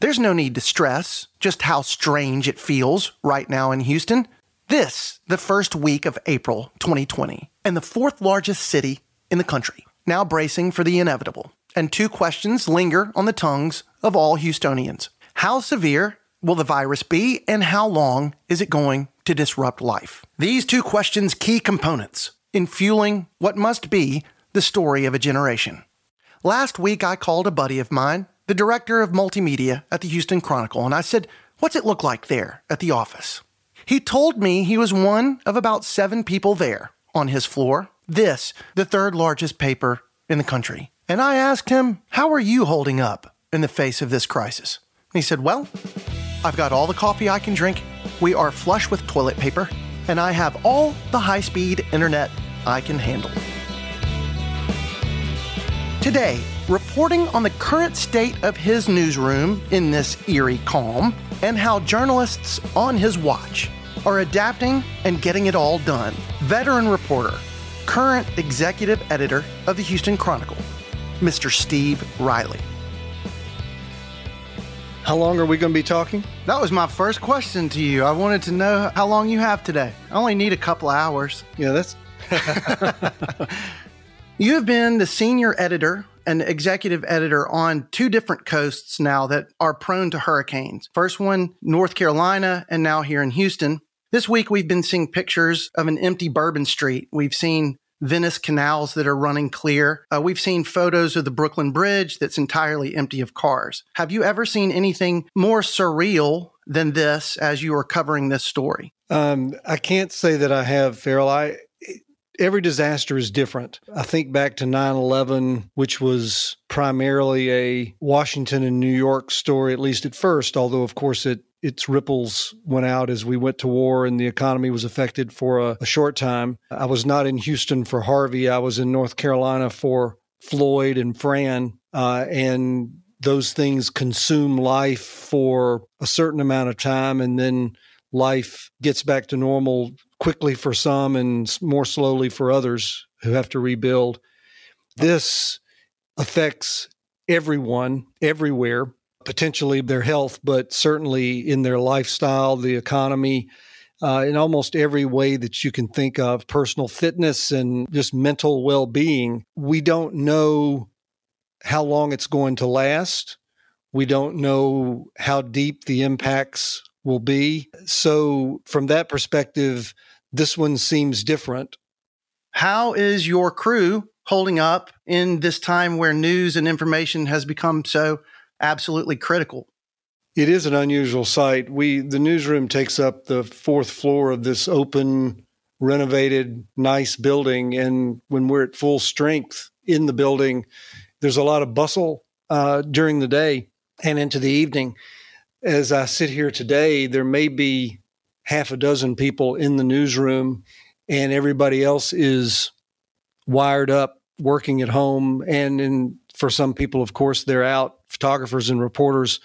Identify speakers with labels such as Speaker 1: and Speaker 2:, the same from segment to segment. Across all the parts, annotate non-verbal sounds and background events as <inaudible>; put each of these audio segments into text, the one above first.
Speaker 1: There's no need to stress just how strange it feels right now in Houston. This, the first week of April 2020, and the fourth largest city in the country, now bracing for the inevitable. And two questions linger on the tongues of all Houstonians. How severe will the virus be, and how long is it going to disrupt life? These two questions, key components in fueling what must be the story of a generation. Last week, I called a buddy of mine, the director of multimedia at the Houston Chronicle, and I said, What's it look like there at the office? He told me he was one of about seven people there on his floor. This, the third largest paper in the country. And I asked him, How are you holding up in the face of this crisis? And he said, Well, I've got all the coffee I can drink, we are flush with toilet paper, and I have all the high speed internet I can handle. Today, reporting on the current state of his newsroom in this eerie calm and how journalists on his watch are adapting and getting it all done. Veteran reporter, current executive editor of the Houston Chronicle, Mr. Steve Riley.
Speaker 2: How long are we going to be talking?
Speaker 1: That was my first question to you. I wanted to know how long you have today. I only need a couple of hours.
Speaker 2: Yeah, that's. <laughs>
Speaker 1: you have been the senior editor and executive editor on two different coasts now that are prone to hurricanes. First one, North Carolina, and now here in Houston. This week, we've been seeing pictures of an empty Bourbon Street. We've seen Venice canals that are running clear. Uh, we've seen photos of the Brooklyn Bridge that's entirely empty of cars. Have you ever seen anything more surreal than this as you are covering this story?
Speaker 2: Um, I can't say that I have, Farrell. I every disaster is different. I think back to 9 11, which was primarily a Washington and New York story, at least at first, although, of course, it its ripples went out as we went to war and the economy was affected for a, a, short time. I was not in Houston for Harvey. I was in North Carolina for Floyd and Fran. Uh, and those things consume life for a certain amount of time. And then life gets back to normal quickly for some and more slowly for others who have to rebuild. This affects everyone, everywhere potentially their health, but certainly in their lifestyle, the economy, uh, in almost every way that you can think of personal fitness and just mental well being. We don't know how long it's going to last. We don't know how deep the impacts will be. So, from that perspective, this one seems different.
Speaker 1: How is your crew holding up in this time where news and information has become so absolutely critical.
Speaker 2: It is an unusual sight. We the newsroom takes up the fourth floor of this open, renovated, nice building, and when we're at full strength in the building, there's a lot of bustle uh, during the day and into the evening. As I sit here today, there may be half a dozen people in the newsroom, and everybody else is wired up, working at home, and in for some people, of course, they're out, photographers and reporters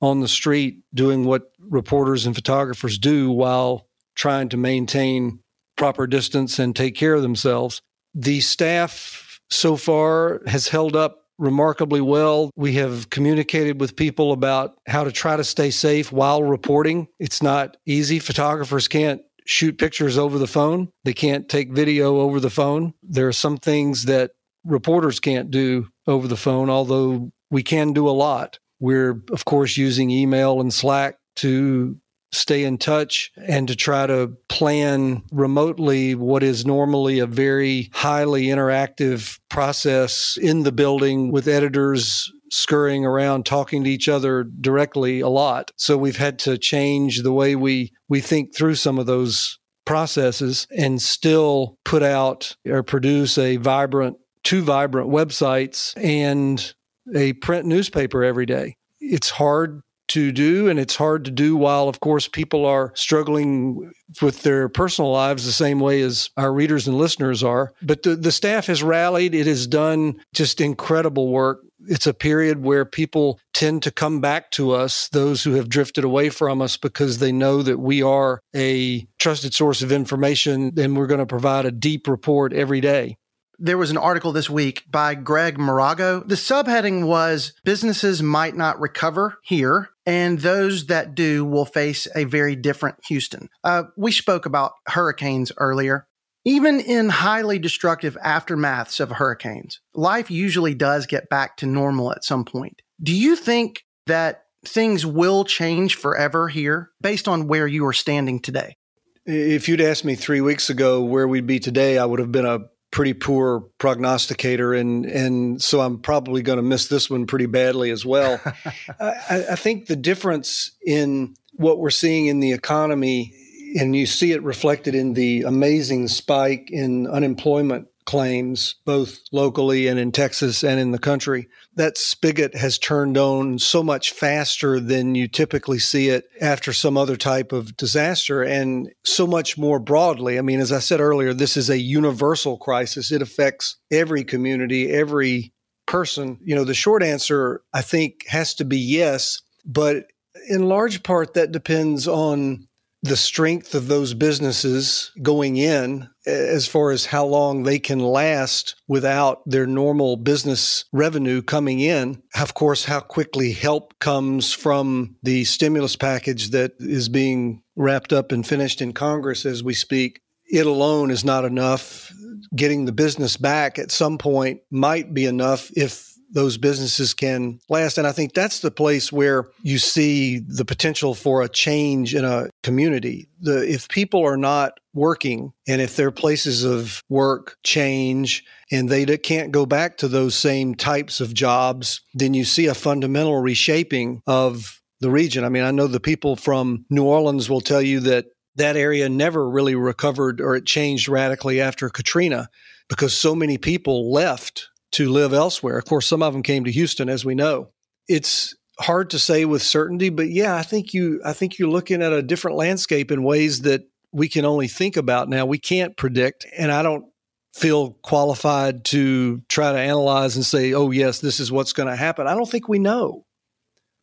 Speaker 2: on the street doing what reporters and photographers do while trying to maintain proper distance and take care of themselves. The staff so far has held up remarkably well. We have communicated with people about how to try to stay safe while reporting. It's not easy. Photographers can't shoot pictures over the phone, they can't take video over the phone. There are some things that reporters can't do over the phone, although we can do a lot. We're, of course, using email and Slack to stay in touch and to try to plan remotely what is normally a very highly interactive process in the building with editors scurrying around talking to each other directly a lot so we've had to change the way we we think through some of those processes and still put out or produce a vibrant two vibrant websites and a print newspaper every day. It's hard to do, and it's hard to do while, of course, people are struggling with their personal lives the same way as our readers and listeners are. But the, the staff has rallied, it has done just incredible work. It's a period where people tend to come back to us, those who have drifted away from us, because they know that we are a trusted source of information and we're going to provide a deep report every day
Speaker 1: there was an article this week by Greg Morago. The subheading was Businesses Might Not Recover Here, and those that do will face a very different Houston. Uh, we spoke about hurricanes earlier. Even in highly destructive aftermaths of hurricanes, life usually does get back to normal at some point. Do you think that things will change forever here based on where you are standing today?
Speaker 2: If you'd asked me three weeks ago where we'd be today, I would have been a pretty poor prognosticator, and and so I'm probably going to miss this one pretty badly as well. <laughs> I, I think the difference in what we're seeing in the economy and you see it reflected in the amazing spike in unemployment claims, both locally and in Texas and in the country. That spigot has turned on so much faster than you typically see it after some other type of disaster and so much more broadly. I mean, as I said earlier, this is a universal crisis. It affects every community, every person. You know, the short answer, I think, has to be yes. But in large part, that depends on the strength of those businesses going in as far as how long they can last without their normal business revenue coming in. Of course, how quickly help comes from the stimulus package that is being wrapped up and finished in Congress as we speak. It alone is not enough. Getting the business back at some point might be enough if those businesses can last. And I think that's the place where you see the potential for a change in a community. The, if people are not working and if their places of work change and they can't go back to those same types of jobs, then you see a fundamental reshaping of the region. I mean, I know the people from New Orleans will tell you that that area never really recovered or it changed radically after Katrina because so many people left to live elsewhere. Of course, some of them came to Houston, as we know. It's hard to say with certainty, but yeah, I think you I think you're looking at a different landscape in ways that we can only think about now. We can't predict, and I don't feel qualified to try to analyze and say, "Oh, yes, this is what's going to happen." I don't think we know,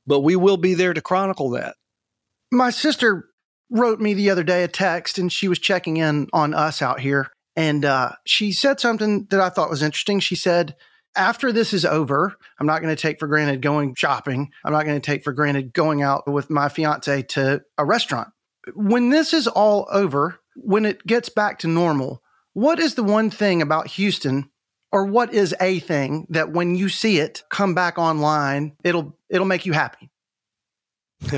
Speaker 2: but we will be there to chronicle that.
Speaker 1: My sister wrote me the other day a text, and she was checking in on us out here, and uh, she said something that I thought was interesting. She said, after this is over, I'm not going to take for granted going shopping. I'm not going to take for granted going out with my fiance to a restaurant. When this is all over, when it gets back to normal, what is the one thing about Houston or what is a thing that when you see it come back online, it'll it'll make you happy? <laughs>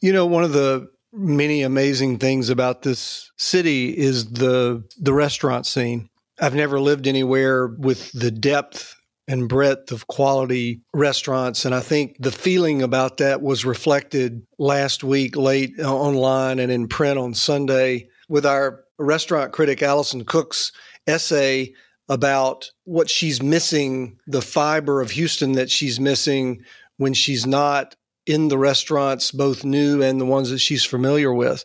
Speaker 2: you know, one of the many amazing things about this city is the the restaurant scene. I've never lived anywhere with the depth and breadth of quality restaurants. And I think the feeling about that was reflected last week late online and in print on Sunday with our restaurant critic, Alison Cook's essay about what she's missing, the fiber of Houston that she's missing when she's not in the restaurants, both new and the ones that she's familiar with.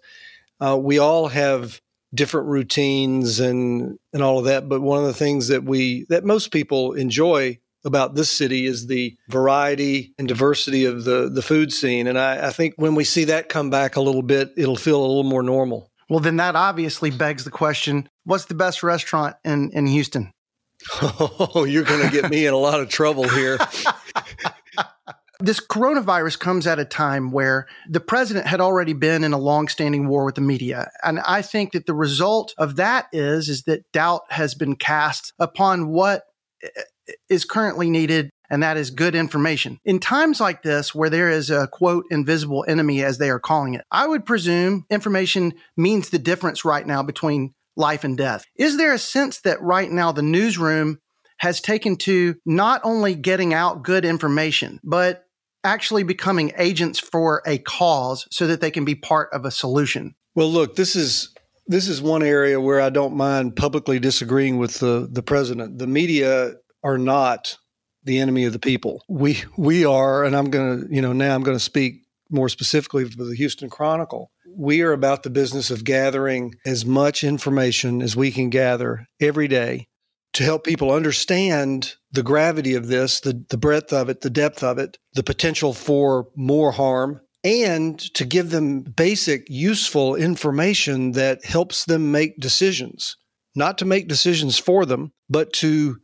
Speaker 2: Uh, we all have different routines and and all of that, but one of the things that we that most people enjoy about this city is the variety and diversity of the the food scene. And I, I think when we see that come back a little bit, it'll feel a little more normal.
Speaker 1: Well, then that obviously begs the question: What's the best restaurant in in Houston? <laughs>
Speaker 2: Oh, you're going to get me in a lot of trouble here. <laughs>
Speaker 1: This coronavirus comes at a time where the president had already been in a long-standing war with the media. And I think that the result of that is, is that doubt has been cast upon what is currently needed and that is good information. In times like this, where there is a quote, invisible enemy, as they are calling it, I would presume information means the difference right now between life and death. Is there a sense that right now the newsroom has taken to not only getting out good information, but actually becoming agents for a cause so that they can be part of a solution?
Speaker 2: Well, look, this is this is one area where I don't mind publicly disagreeing with the the president. The media are not the enemy of the people. We we are, and I'm to you know now I'm to speak more specifically for the Houston Chronicle. We are about the business of gathering as much information as we can gather every day to help people understand the gravity of this, the, the breadth of it, the depth of it, the potential for more harm, and to give them basic, useful information that helps them make decisions. Not to make decisions for them, but to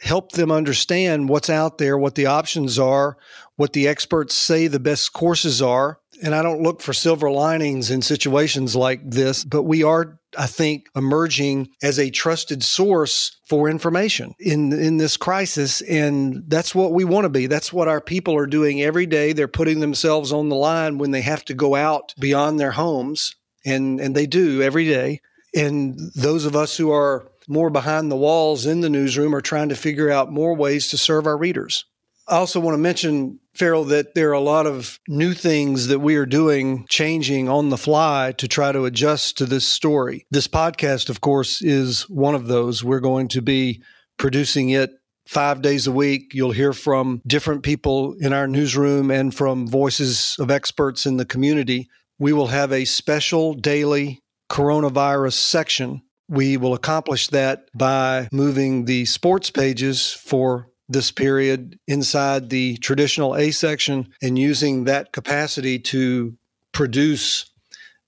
Speaker 2: help them understand what's out there, what the options are, what the experts say the best courses are. And I don't look for silver linings in situations like this, but we are, I think, emerging as a trusted source for information in, in this crisis. And that's what we want to be. That's what our people are doing every day. They're putting themselves on the line when they have to go out beyond their homes. And, and they do every day. And those of us who are more behind the walls in the newsroom are trying to figure out more ways to serve our readers. I also want to mention, Farrell, that there are a lot of new things that we are doing, changing on the fly to try to adjust to this story. This podcast, of course, is one of those. We're going to be producing it five days a week. You'll hear from different people in our newsroom and from voices of experts in the community. We will have a special daily coronavirus section we will accomplish that by moving the sports pages for this period inside the traditional A section and using that capacity to produce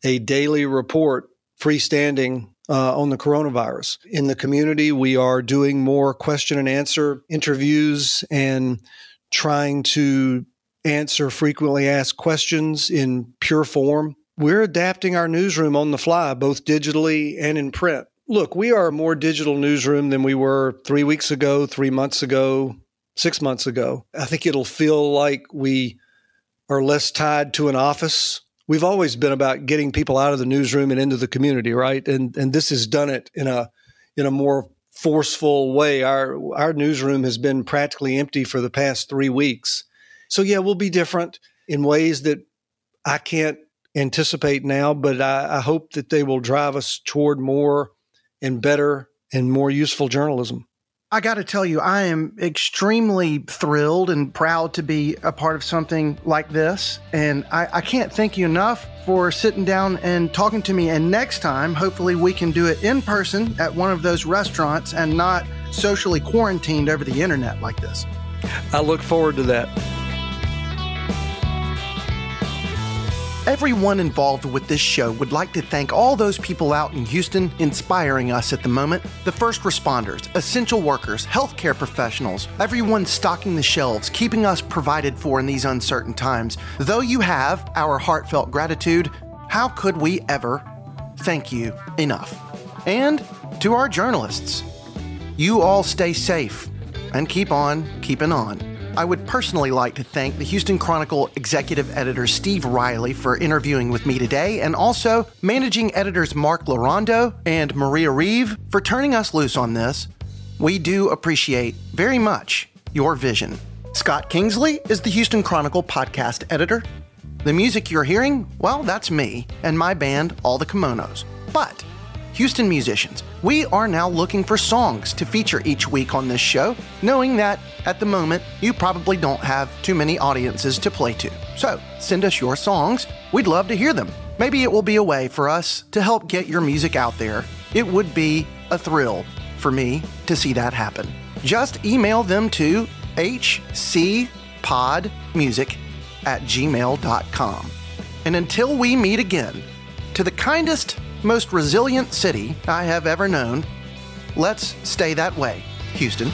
Speaker 2: a daily report freestanding uh, on the coronavirus. In the community, we are doing more question and answer interviews and trying to answer frequently asked questions in pure form. We're adapting our newsroom on the fly, both digitally and in print. Look, we are a more digital newsroom than we were three weeks ago, three months ago, six months ago. I think it'll feel like we are less tied to an office. We've always been about getting people out of the newsroom and into the community, right? And and this has done it in a in a more forceful way. Our our newsroom has been practically empty for the past three weeks. So yeah, we'll be different in ways that I can't anticipate now, but I, I hope that they will drive us toward more and better and more useful journalism.
Speaker 1: I got to tell you, I am extremely thrilled and proud to be a part of something like this. And I, I, can't thank you enough for sitting down and talking to me. And next time, hopefully, we can do it in person at one of those restaurants and not socially quarantined over the internet like this.
Speaker 2: I look forward to that.
Speaker 1: Everyone involved with this show would like to thank all those people out in Houston inspiring us at the moment the first responders, essential workers, healthcare professionals, everyone stocking the shelves, keeping us provided for in these uncertain times. Though you have our heartfelt gratitude, how could we ever thank you enough? And to our journalists, you all stay safe and keep on keeping on. I would personally like to thank the Houston Chronicle executive editor Steve Riley for interviewing with me today, and also managing editors Mark Lorando and Maria Reeve for turning us loose on this. We do appreciate very much your vision. Scott Kingsley is the Houston Chronicle podcast editor. The music you're hearing, well, that's me and my band, All the Kimonos. But Houston musicians, we are now looking for songs to feature each week on this show, knowing that at the moment you probably don't have too many audiences to play to. So send us your songs, we'd love to hear them. Maybe it will be a way for us to help get your music out there. It would be a thrill for me to see that happen. Just email them to hcpodmusic at gmail.com. And until we meet again, to the kindest most resilient city I have ever known. Let's stay that way, Houston.